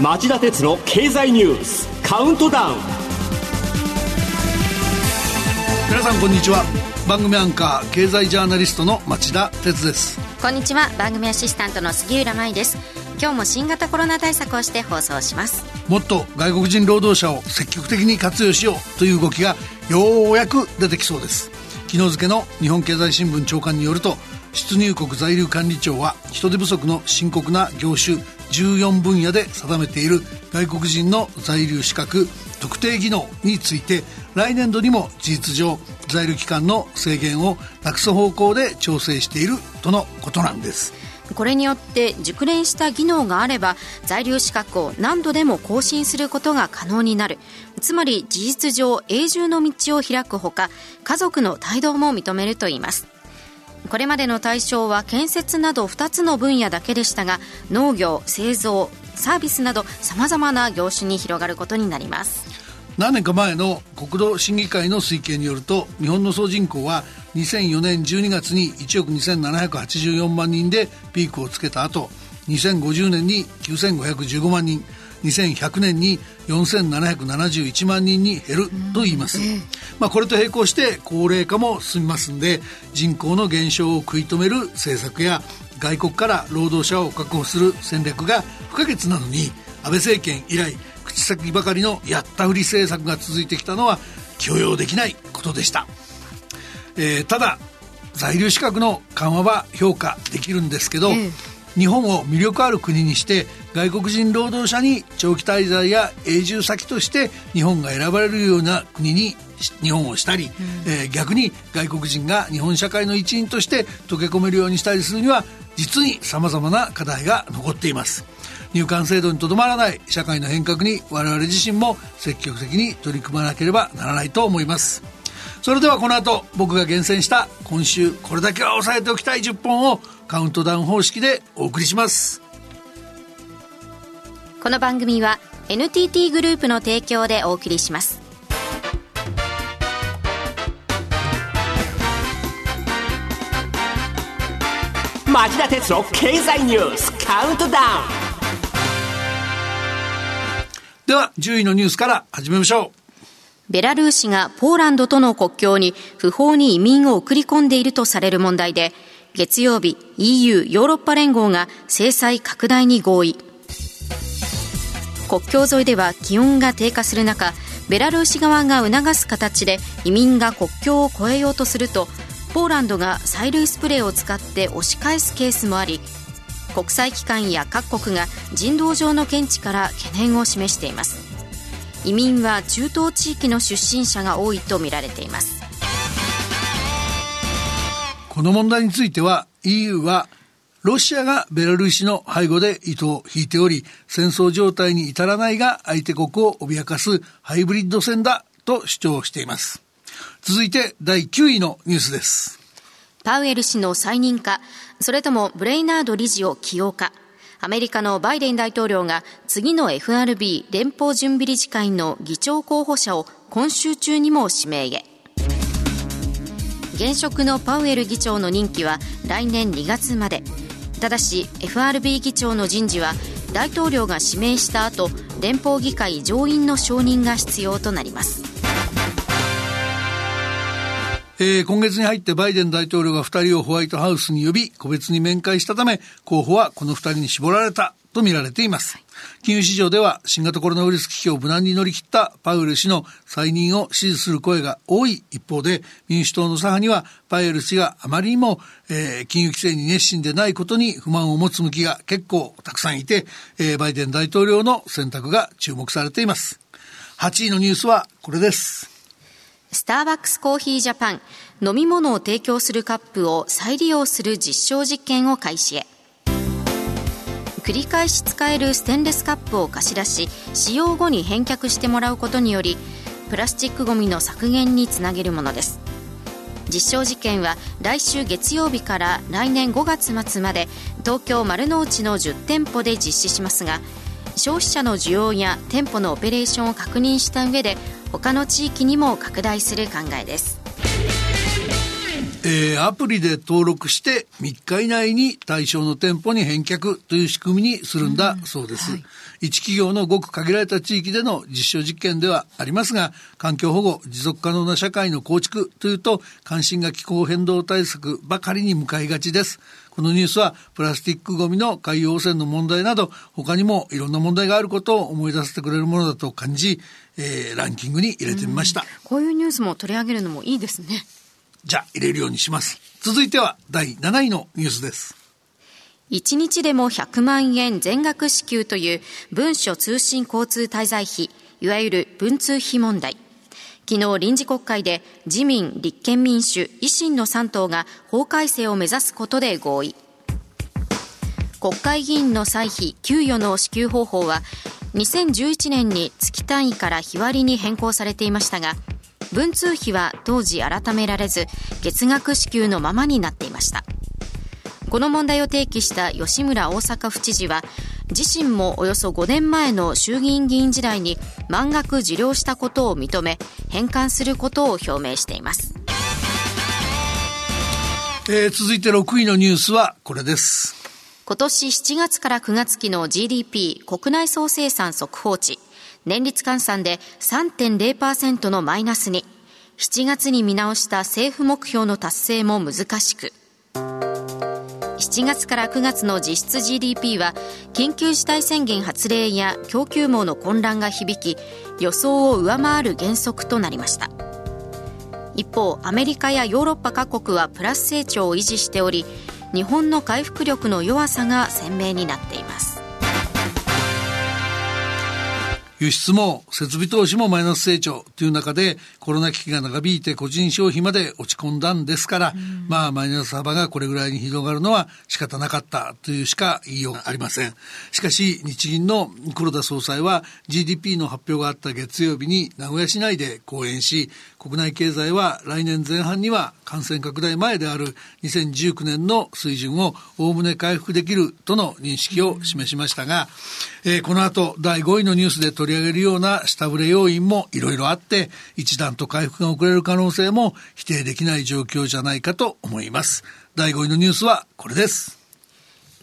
町田鉄の経済ニュースカウントダウン。皆さんこんにちは。番組アンカー経済ジャーナリストの町田鉄です。こんにちは。番組アシスタントの杉浦舞です。今日も新型コロナ対策をして放送しますもっと外国人労働者を積極的に活用しようという動きがようやく出てきそうです。昨日付の日本経済新聞長官によると出入国在留管理庁は人手不足の深刻な業種14分野で定めている外国人の在留資格特定技能について来年度にも事実上在留期間の制限をなくす方向で調整しているとのことなんです。これによって熟練した技能があれば在留資格を何度でも更新することが可能になる。つまり事実上永住の道を開くほか家族の帯同も認めるといいます。これまでの対象は建設など2つの分野だけでしたが農業製造サービスなどさまざまな業種に広がることになります。何年か前の国土審議会の推計によると日本の総人口は2004年12月に1億2784万人でピークをつけた後2050年に9515万人2100年に4771万人に減ると言います、まあ、これと並行して高齢化も進みますんで人口の減少を食い止める政策や外国から労働者を確保する戦略が不可欠なのに安倍政権以来口先ばかりのやったふり政策が続いてきたのは許容できないことでした、えー、ただ在留資格の緩和は評価できるんですけど、日本を魅力ある国にして外国人労働者に長期滞在や永住先として日本が選ばれるような国に日本をしたり、うん、えー、逆に外国人が日本社会の一員として溶け込めるようにしたりするには実にさまざまな課題が残っています。入管制度にとどまらない社会の変革に我々自身も積極的に取り組まなければならないと思いますそれではこの後僕が厳選した今週これだけは押さえておきたい10本をカウントダウン方式でお送りします。この番組は NTT グループの提供でお送りします。町田哲郎経済ニュースカウントダウン。では10位のニュースから始めましょうベラルーシがポーランドとの国境に不法に移民を送り込んでいるとされる問題で月曜日 EU ヨーロッパ連合が制裁拡大に合意。国境沿いでは気温が低下する中ベラルーシ側が促す形で移民が国境を越えようとするとポーランドが催涙スプレーを使って押し返すケースもあり国際機関や各国が人道上の見地から懸念を示しています。移民は中東地域の出身者が多いとみられています。この問題については EU はロシアがベラルーシの背後で糸を引いており戦争状態に至らないが相手国を脅かすハイブリッド戦だと主張しています。続いて第9位のニュースです。パウエル氏の再任かそれともブレイナード理事を起用かアメリカのバイデン大統領が次の FRB 連邦準備理事会の議長候補者を今週中にも指名へ。現職のパウエル議長の任期は来年2月まで。ただし FRB 議長の人事は大統領が指名した後連邦議会上院の承認が必要となります。えー、今月に入ってバイデン大統領が2人をホワイトハウスに呼び、個別に面会したため、候補はこの2人に絞られたと見られています。金融市場では新型コロナウイルス危機を無難に乗り切ったパウエル氏の再任を支持する声が多い一方で、民主党の左派にはパウエル氏があまりにも、えー、金融規制に熱心でないことに不満を持つ向きが結構たくさんいて、えー、バイデン大統領の選択が注目されています。8位のニュースはこれです。スターバックスコーヒージャパン飲み物を提供するカップを再利用する実証実験を開始へ。繰り返し使えるステンレスカップを貸し出し使用後に返却してもらうことによりプラスチックごみの削減につなげるものです。実証実験は来週月曜日から来年5月末まで東京丸の内の10店舗で実施しますが消費者の需要や店舗のオペレーションを確認した上で他の地域にも拡大する考えですえー、アプリで登録して3日以内に対象の店舗に返却という仕組みにするんだそうです。うんはい、一企業のごく限られた地域での実証実験ではありますが、環境保護、持続可能な社会の構築というと、関心が気候変動対策ばかりに向かいがちです。このニュースはプラスチックごみの海洋汚染の問題など他にもいろんな問題があることを思い出させてくれるものだと感じ、えー、ランキングに入れてみました、こういうニュースも取り上げるのもいいですね。じゃあ入れるようにします。続いては第7位のニュースです。1日でも100万円全額支給という文書通信交通滞在費いわゆる文通費問題昨日臨時国会で自民、立憲民主、維新の3党が法改正を目指すことで合意。国会議員の歳費、給与の支給方法は2011年に月単位から日割りに変更されていましたが、文通費は当時改められず、月額支給のままになっていました。この問題を提起した吉村大阪府知事は、自身もおよそ5年前の衆議院議員時代に満額受領したことを認め、返還することを表明しています。えー、続いて6位のニュースはこれです。今年7月から9月期の GDP 国内総生産速報値、年率換算で3.0%のマイナスに、7月に見直した政府目標の達成も難しく、7月から9月の実質 GDP は緊急事態宣言発令や供給網の混乱が響き予想を上回る減速となりました。一方アメリカやヨーロッパ各国はプラス成長を維持しており日本の回復力の弱さが鮮明になっています。輸出も設備投資もマイナス成長という中でコロナ危機が長引いて個人消費まで落ち込んだんですから、うん、まあマイナス幅がこれぐらいに広がるのは仕方なかったというしか言いようがありません。しかし日銀の黒田総裁は GDP の発表があった月曜日に名古屋市内で講演し国内経済は来年前半には感染拡大前である2019年の水準をおおむね回復できるとの認識を示しましたが、えー、この後第5位のニュースで取り上げるような下振れ要因もいろいろあって一段と回復が遅れる可能性も否定できない状況じゃないかと思います。第5位のニュースはこれです。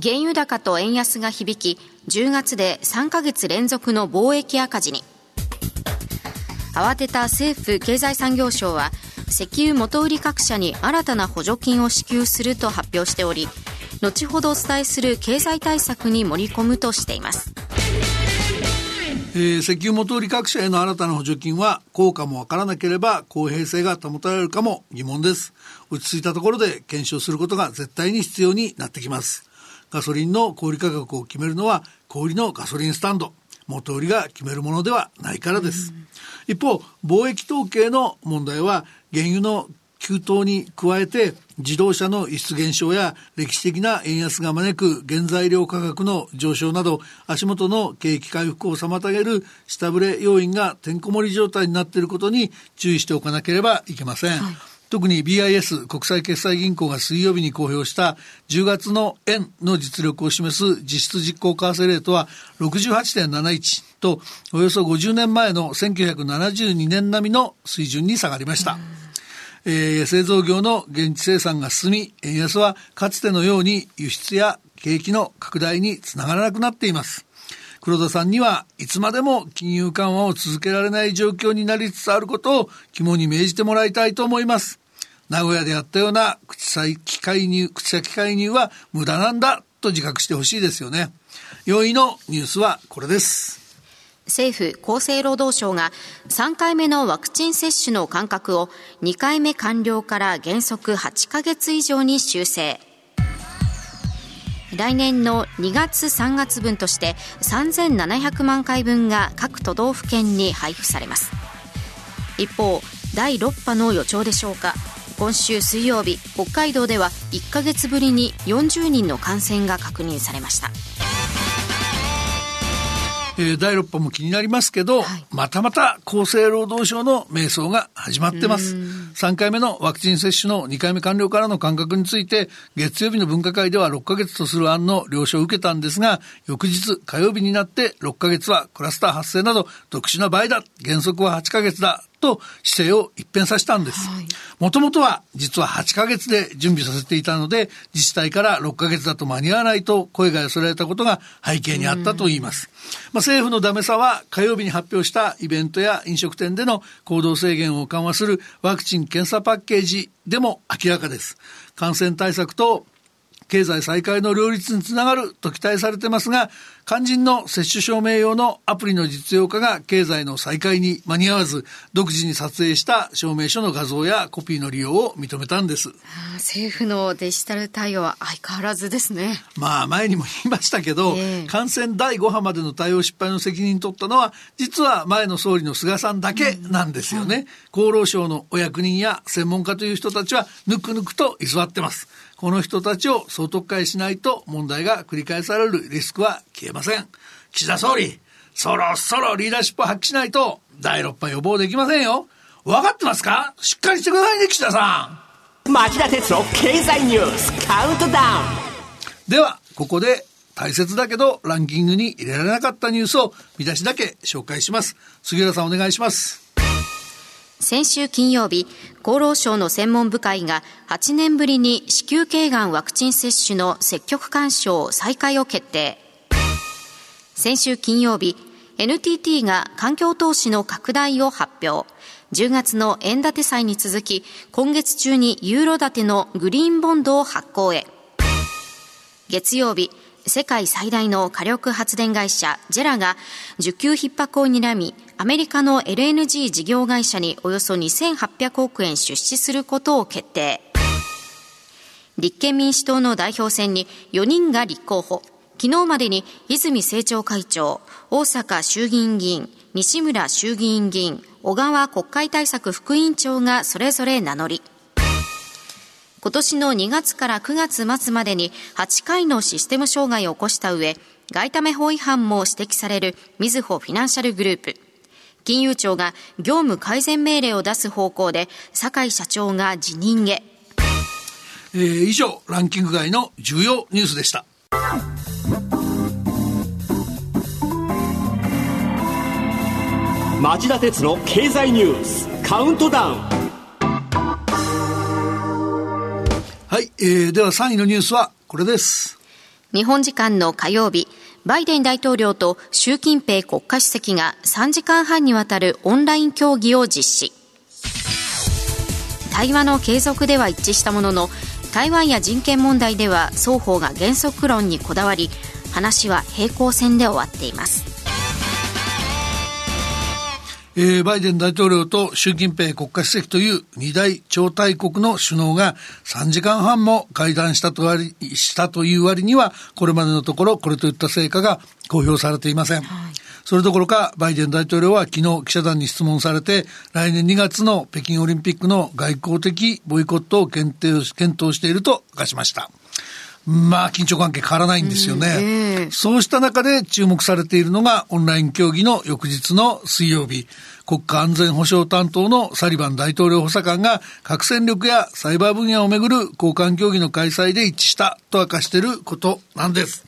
原油高と円安が響き10月で3ヶ月連続の貿易赤字に。慌てた政府経済産業省は石油元売り各社に新たな補助金を支給すると発表しており後ほどお伝えする経済対策に盛り込むとしていますえー、石油元売り各社への新たな補助金は効果もわからなければ公平性が保たれるかも疑問です。落ち着いたところで検証することが絶対に必要になってきます。ガソリンの小売価格を決めるのは小売のガソリンスタンド。元売りが決めるものではないからです。一方、貿易統計の問題は原油の急騰に加えて自動車の輸出減少や歴史的な円安が招く原材料価格の上昇など足元の景気回復を妨げる下振れ要因がてんこ盛り状態になっていることに注意しておかなければいけません。はい特に BIS 国際決済銀行が水曜日に公表した10月の円の実力を示す実質実行為替レートは68.71とおよそ50年前の1972年並みの水準に下がりました。えー、製造業の現地生産が進み、円安はかつてのように輸出や景気の拡大につながらなくなっています。黒田さんにはいつまでも金融緩和を続けられない状況になりつつあることを肝に銘じてもらいたいと思います。名古屋でやったような口先介入、口先介入は無駄なんだと自覚してほしいですよね。4位のニュースはこれです。政府厚生労働省が3回目のワクチン接種の間隔を2回目完了から原則8ヶ月以上に修正来年の2月3月分として3700万回分が各都道府県に配布されます一方第6波の予兆でしょうか今週水曜日北海道では1ヶ月ぶりに40人の感染が確認されましたえー、第6波も気になりますけど、はい、またまた厚生労働省の迷走が始まってます。3回目のワクチン接種の2回目完了からの間隔について、月曜日の分科会では6ヶ月とする案の了承を受けたんですが、翌日火曜日になって6ヶ月はクラスター発生など特殊な場合だ。原則は8ヶ月だ。と姿勢を一変させたんです。もともとは実は8ヶ月で準備させていたので、自治体から6ヶ月だと間に合わないと声が寄せられたことが背景にあったと言います。まあ、政府のダメさは火曜日に発表したイベントや飲食店での行動制限を緩和するワクチン・検査パッケージでも明らかです。感染対策と経済再開の両立につながると期待されてますが、肝心の接種証明用のアプリの実用化が経済の再開に間に合わず、独自に撮影した証明書の画像やコピーの利用を認めたんです。政府のデジタル対応は相変わらずですね。まあ前にも言いましたけど、えー、感染第5波までの対応失敗の責任取ったのは、実は前の総理の菅さんだけなんですよね。うん、厚労省のお役人や専門家という人たちは、ぬくぬくと居座ってます。この人たちを総特会しないと問題が繰り返されるリスクは消えません。岸田総理、そろそろリーダーシップを発揮しないと第6波予防できませんよ。分かってますか？しっかりしてくださいね、岸田さん。町田哲郎経済ニュースカウントダウン。では、ここで大切だけどランキングに入れられなかったニュースを見出しだけ紹介します。杉浦さんお願いします。先週金曜日、厚労省の専門部会が8年ぶりに子宮頸がんワクチン接種の積極勧奨再開を決定。先週金曜日、NTT が環境投資の拡大を発表。10月の円建て債に続き、今月中にユーロ建てのグリーンボンドを発行へ。月曜日、世界最大の火力発電会社ジェラが需給逼迫を睨みアメリカの LNG 事業会社におよそ2800億円出資することを決定立憲民主党の代表選に4人が立候補昨日までに泉政調会長大阪衆議院議員西村衆議院議員小川国会対策副委員長がそれぞれ名乗り今年の2月から9月末までに8回のシステム障害を起こした上、外為法違反も指摘されるみずほフィナンシャルグループ。金融庁が業務改善命令を出す方向で、酒井社長が辞任へ。えー、以上、ランキング外の重要ニュースでした。町田鉄の経済ニュースカウントダウンはい、えー、では3位のニュースはこれです。日本時間の火曜日、バイデン大統領と習近平国家主席が3時間半にわたるオンライン協議を実施。対話の継続では一致したものの、台湾や人権問題では双方が原則論にこだわり、話は平行線で終わっています。えー、バイデン大統領と習近平国家主席という二大超大国の首脳が3時間半も会談したと割したという割には、これまでのところこれといった成果が公表されていません。はいそれどころか、バイデン大統領は昨日記者団に質問されて、来年2月の北京オリンピックの外交的ボイコットを検討検討していると明かしました。まあ、緊張関係変わらないんですよね。えー、そうした中で注目されているのが、オンライン協議の翌日の水曜日、国家安全保障担当のサリバン大統領補佐官が、核戦力やサイバー分野をめぐる交換協議の開催で一致したと明かしていることなんです。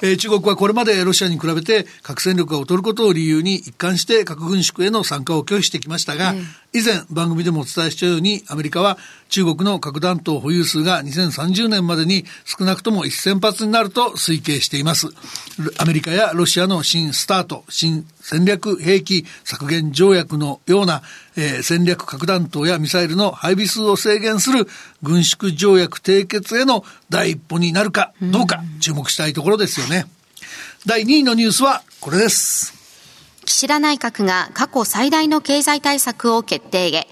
えー、中国はこれまでロシアに比べて核戦力が劣ることを理由に一貫して核軍縮への参加を拒否してきましたが、以前番組でもお伝えしたようにアメリカは中国の核弾頭保有数が2030年までに少なくとも1000発になると推計しています。アメリカやロシアの新スタート、新戦略兵器削減条約のような、えー、戦略核弾頭やミサイルの配備数を制限する軍縮条約締結への第一歩になるかどうか注目したいところですよね。第2位のニュースはこれです。岸田内閣が過去最大の経済対策を決定へ。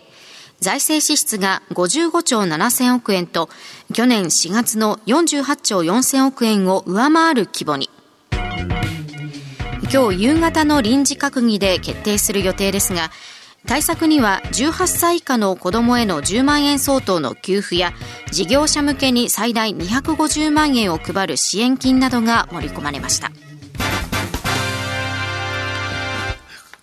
財政支出が55兆7000億円と、去年4月の48兆4000億円を上回る規模に。今日夕方の臨時閣議で決定する予定ですが、対策には18歳以下の子供への10万円相当の給付や事業者向けに最大250万円を配る支援金などが盛り込まれました。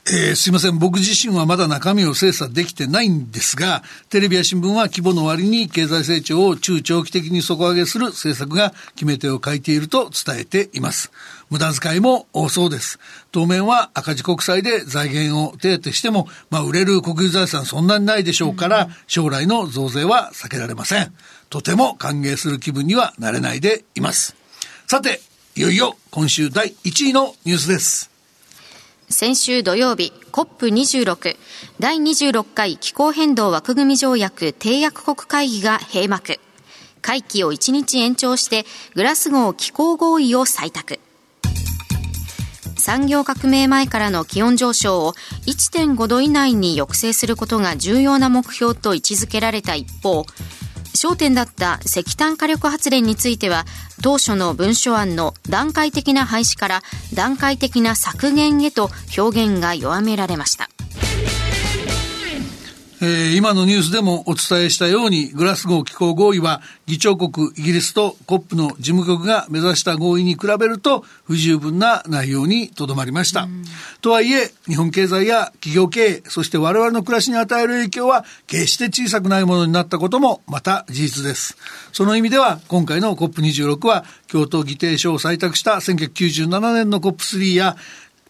えー、すいません。僕自身はまだ中身を精査できてないんですが、テレビや新聞は規模の割に経済成長を中長期的に底上げする政策が決め手を書いていると伝えています。無駄遣いも多そうです。当面は赤字国債で財源を手当てしても、まあ売れる国有財産そんなにないでしょうから、将来の増税は避けられません。とても歓迎する気分にはなれないでいます。さて、いよいよ今週第1位のニュースです。先週土曜日 COP26 第26回気候変動枠組条約締約国会議が閉幕。会期を1日延長してグラスゴー気候合意を採択。産業革命前からの気温上昇を1.5度以内に抑制することが重要な目標と位置づけられた一方焦点だった石炭火力発電については当初の文書案の段階的な廃止から段階的な削減へと表現が弱められました。えー、今のニュースでもお伝えしたように、グラスゴー気候合意は、議長国イギリスと COP の事務局が目指した合意に比べると、不十分な内容にとどまりました。とはいえ、日本経済や企業経営、そして我々の暮らしに与える影響は、決して小さくないものになったことも、また事実です。その意味では、今回の COP26 は、京都議定書を採択した1997年の COP3 や、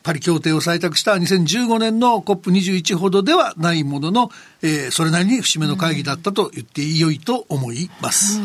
パリ協定を採択した2015年の COP21 ほどではないものの、えー、それなりに節目の会議だったと言って良いと思います。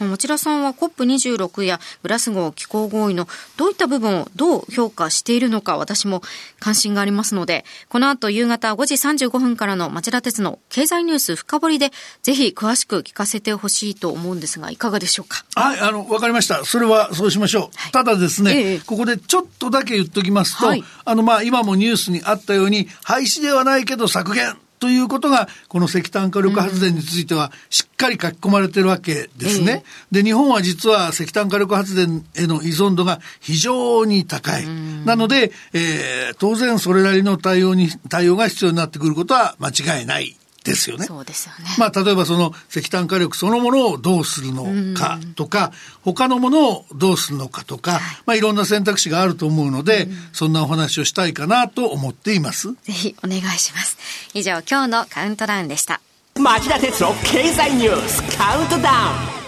うん、持田さんは COP26 やグラスゴー気候合意のどういった部分をどう評価しているのか私も関心がありますので、この後夕方5時35分からの町田鉄の経済ニュース深掘りでぜひ詳しく聞かせてほしいと思うんですが、いかがでしょうか？はい、あの、わかりました。それはそうしましょう。はい、ただですね、ええ、ここでちょっとだけ言っときますと、はいあの、まあ、今もニュースにあったように、廃止ではないけど削減ということが、この石炭火力発電については、しっかり書き込まれてるわけですね。で、日本は実は石炭火力発電への依存度が非常に高い。なので、えー、当然それなりの対応に、対応が必要になってくることは間違いないですよね。そうですよね。まあ、例えばその石炭火力そのものをどうするのかとか、他のものをどうするのかとか、まあ、いろんな選択肢があると思うので、そんなお話をしたいかなと思っています。ぜひお願いします。以上、今日のカウントダウンでした。町田鉄の経済ニュースカウントダウン。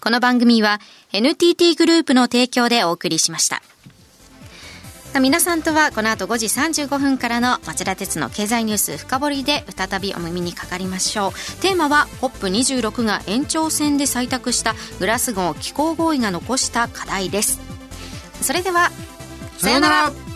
この番組は NTT グループの提供でお送りしました。皆さんとはこの後5時35分からの町田鉄の経済ニュース深掘りで再びお耳にかかりましょう。テーマは COP26 が延長戦で採択したグラスゴー気候合意が残した課題です。それではさようなら。